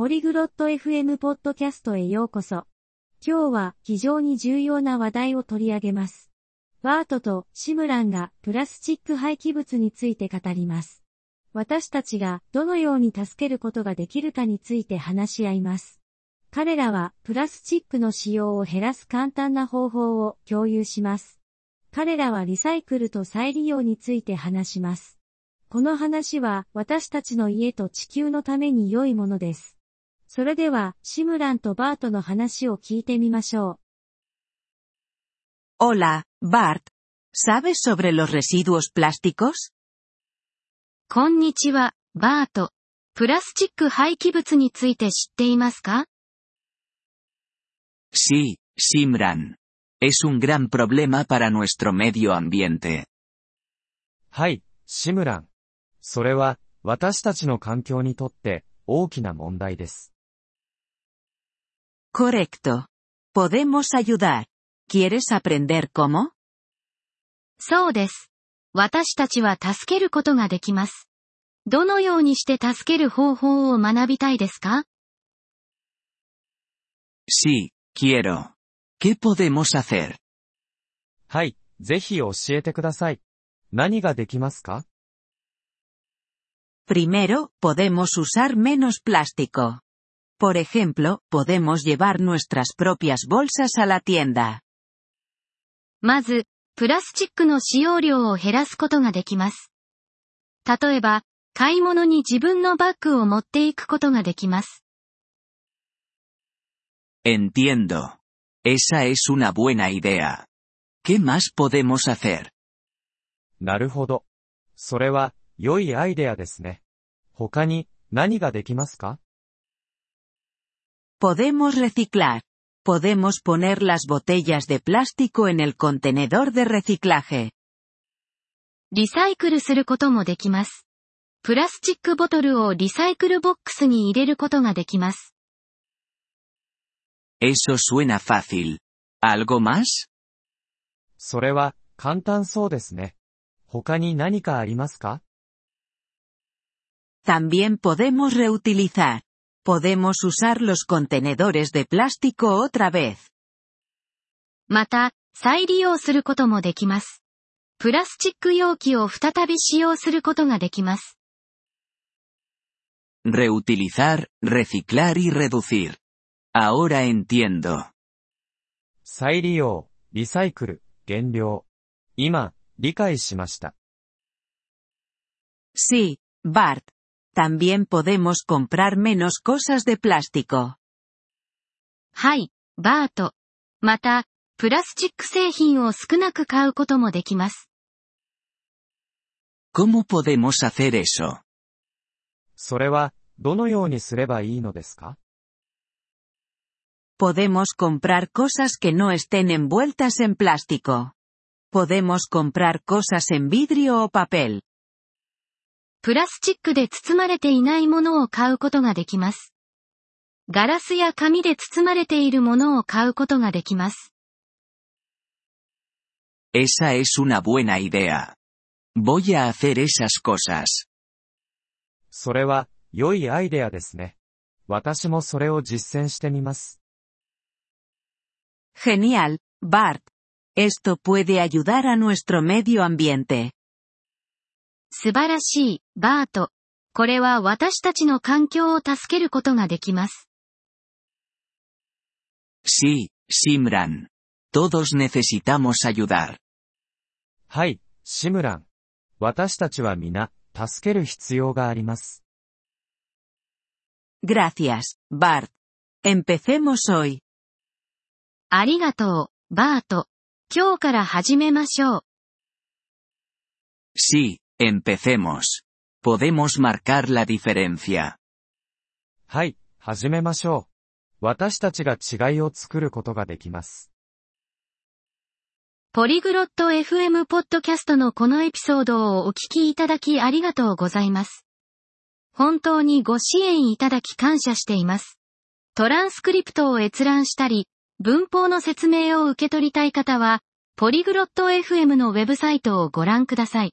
ポリグロット FM ポッドキャストへようこそ。今日は非常に重要な話題を取り上げます。バートとシムランがプラスチック廃棄物について語ります。私たちがどのように助けることができるかについて話し合います。彼らはプラスチックの使用を減らす簡単な方法を共有します。彼らはリサイクルと再利用について話します。この話は私たちの家と地球のために良いものです。それでは、シムランとバートの話を聞いてみましょう。Hola, Bart. ¿Sabes sobre los residuos plásticos? こんにちは、バート。プラスチック廃棄物について知っていますか Sí, Simran. Es un gran problema para nuestro medio ambiente. はい、シムラン。それは、私たちの環境にとって大きな問題です。Correcto. Podemos ayudar. ¿Quieres aprender cómo? そうです。私たちは助けることができます。どのようにして助ける方法を学びたいですか Sí, quiero. ¿Qué podemos hacer? はい、ぜひ教えてください。何ができますか Primero, podemos usar menos plástico. Por ejemplo, podemos llevar nuestras propias bolsas a la tienda. まず、プラスチックの使用量を減らすことができます。例えば、買い物に自分のバッグを持っていくことができます。Entiendo. Esa es una buena idea. ¿Qué más podemos hacer? なるほど。それは、良いアイデアですね。他に何ができますか Podemos reciclar. Podemos poner las botellas de plástico en el contenedor de reciclaje. リサイクルすることもできます。プラスチックボトルをリサイクルボックスに入れることができます。Eso suena fácil. ¿Algo más? それは簡単そうですね。他に何かありますか También podemos reutilizar. Podemos usar los contenedores de plástico otra vez. また、再利用することもできます。プラスチック容器を再び使用することができます。Reutilizar, reciclar y reducir. Ahora entiendo. 再利用、リサイクル、減量。今、理解しました。Sí, Bart. También podemos comprar menos cosas de plástico. はい、バート。また、プラスチック製品を少なく買うこともできます。¿Cómo podemos hacer eso? それは、どのようにすればいいのですか Podemos comprar cosas que no estén envueltas en plástico. Podemos comprar cosas en vidrio o papel. プラスチックで包まれていないものを買うことができます。ガラスや紙で包まれているものを買うことができます。Esa es una buena idea. Voy a hacer esas cosas. それは、良いアイデアですね。私もそれを実践してみます。Genial, Bart. Esto puede ayudar a nuestro medio ambiente. 素晴らしい、バート。これは私たちの環境を助けることができます。Sí, Simran. Todos necesitamos ayudar. はい、シムラン。私たちは皆、助ける必要があります。Gracias, Bart. Empecemos hoy. ありがとう、バート。今日から始めましょう。Sí, empecemos. Podemos marcar la diferencia. はい、始めましょう。私たちが違いを作ることができます。ポリグロット FM ポッドキャストのこのエピソードをお聞きいただきありがとうございます。本当にご支援いただき感謝しています。トランスクリプトを閲覧したり、文法の説明を受け取りたい方は、ポリグロット FM のウェブサイトをご覧ください。